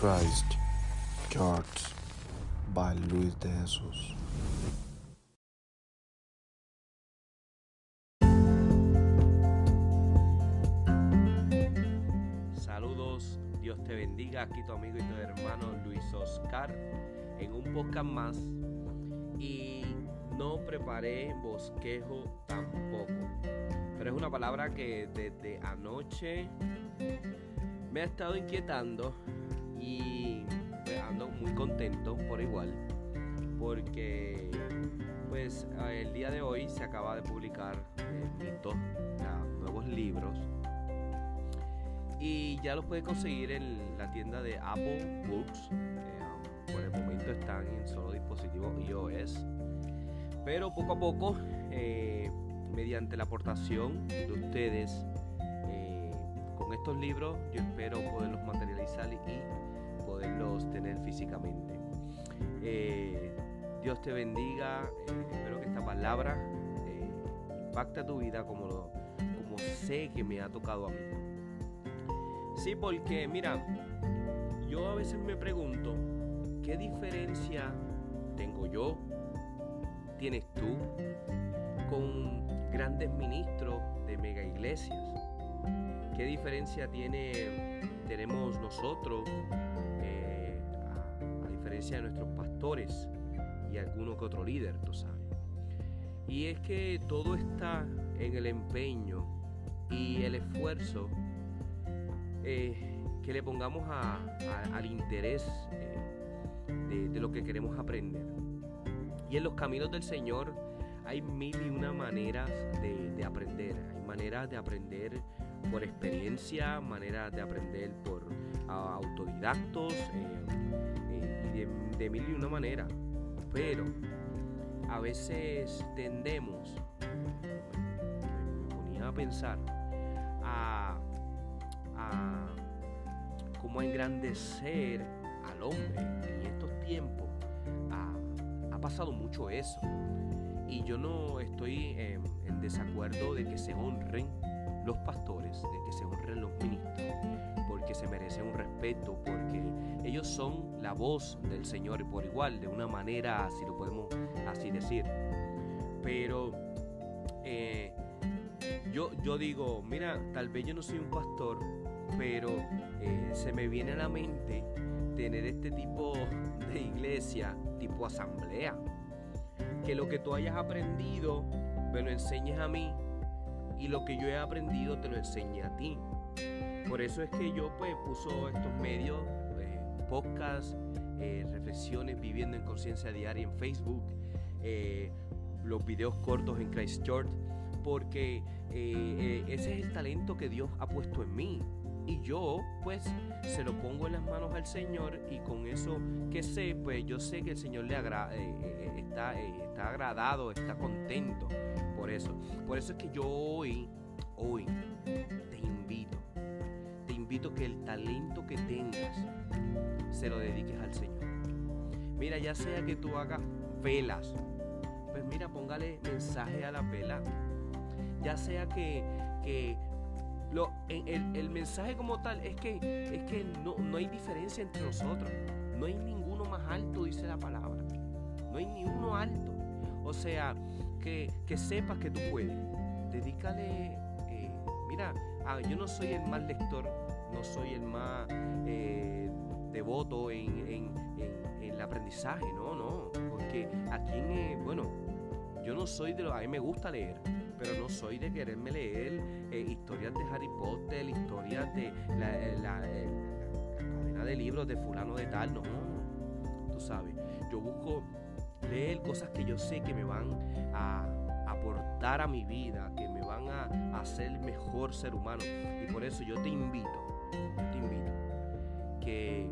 Christ Church by Luis de Jesús. Saludos, Dios te bendiga. Aquí tu amigo y tu hermano Luis Oscar en un podcast más. Y no preparé bosquejo tampoco. Pero es una palabra que desde anoche me ha estado inquietando y pues, ando muy contento por igual. Porque pues el día de hoy se acaba de publicar eh, Mito, nuevos libros y ya los puedes conseguir en la tienda de Apple Books. Um, por el momento están en solo dispositivos iOS. Pero poco a poco, eh, mediante la aportación de ustedes eh, con estos libros, yo espero poderlos materializar y poderlos tener físicamente. Eh, Dios te bendiga. espero que esta palabra impacte a tu vida como, lo, como sé que me ha tocado a mí. Sí, porque mira, yo a veces me pregunto, ¿qué diferencia tengo yo? ¿Tienes tú? Con grandes ministros de mega iglesias. ¿Qué diferencia tiene, tenemos nosotros eh, a, a, diferencia de nuestros pastores y alguno que otro líder, tú sabes? Y es que todo está en el empeño y el esfuerzo eh, que le pongamos al interés eh, de, lo que queremos aprender. Y en los caminos del Señor hay mil y una maneras de, aprender. Hay maneras de aprender por experiencia, maneras de aprender por autodidactos eh, y de, mil y una maneras. Pero a veces tendemos, me ponía a pensar, a como engrandecer al hombre en estos tiempos. Ha, pasado mucho eso. Y yo no estoy en, desacuerdo de que se honren los pastores, de que se honren los ministros, porque se merecen un respeto, porque ellos son la voz del Señor por igual, de una manera, si lo podemos así decir. Pero eh, yo, yo digo, mira, tal vez yo no soy un pastor, pero eh, se me viene a la mente tener este tipo de iglesia, tipo asamblea. Que lo que tú hayas aprendido me lo enseñes a mí y lo que yo he aprendido te lo enseñe a ti. Por eso es que yo pues puso estos medios, eh, podcast, eh, reflexiones viviendo en conciencia diaria en Facebook, los videos cortos en Christchurch, porque ese es el talento que Dios ha puesto en mí y yo pues se lo pongo en las manos al Señor y con eso que sé, pues yo sé que el Señor le eh, eh, está, eh, está agradado, está contento por eso. Por eso es que yo hoy, hoy te invito, te invito que el talento que tengas se lo dediques al Señor. Mira, ya sea que tú hagas velas, pues mira, póngale mensaje a la vela. Ya sea que, que lo, el, mensaje como tal es que, es que no, no hay diferencia entre nosotros. No hay ninguno más alto, dice la palabra. No hay ninguno alto. O sea, que, sepas que tú puedes. Dedícale, eh, mira, ah, yo no soy el más lector, no soy el más eh, devoto en, en, el aprendizaje, no, no. Porque aquí, en, bueno, yo no soy de los, a mí me gusta leer pero no soy de quererme leer eh, historias de Harry Potter, historias de la, eh, eh, cadena de libros de fulano de tal, no, tú sabes, yo busco leer cosas que yo sé que me van a aportar a mi vida, que me van a, hacer mejor ser humano. Y por eso yo te invito, te invito que,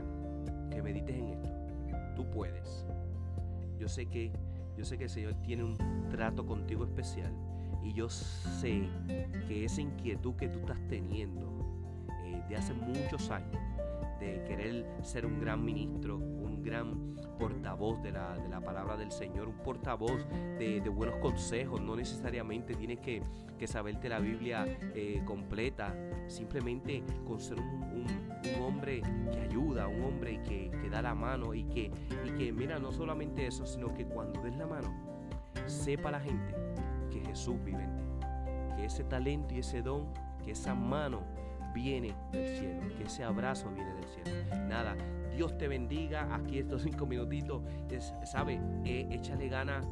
que medites en esto. Tú puedes. Yo sé que yo sé que el Señor tiene un trato contigo especial y yo sé que esa inquietud que tú estás teniendo eh, de hace muchos años, de querer ser un gran ministro, un gran portavoz de la, de la palabra del Señor, un portavoz de, buenos consejos. No necesariamente tienes que, que saberte la Biblia eh, completa, simplemente con ser un, un hombre que ayuda, un hombre que, que da la mano y que, y que, mira, no solamente eso, sino que cuando des la mano, sepa la gente que Jesús vive en ti, que ese talento y ese don, que esa mano viene del cielo, que ese abrazo viene del cielo. Nada, Dios te bendiga. Aquí estos cinco minutitos, es, ¿sabe? Eh, échale ganas.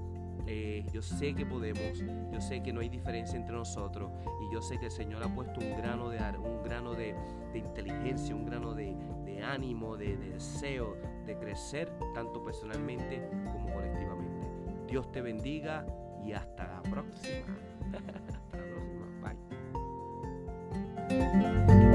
Eh, yo sé que podemos, yo sé que no hay diferencia entre nosotros y yo sé que el Señor ha puesto un grano de, un grano de, inteligencia, un grano de, ánimo, de, de deseo de crecer tanto personalmente como colectivamente. Dios te bendiga y hasta la próxima. Bye.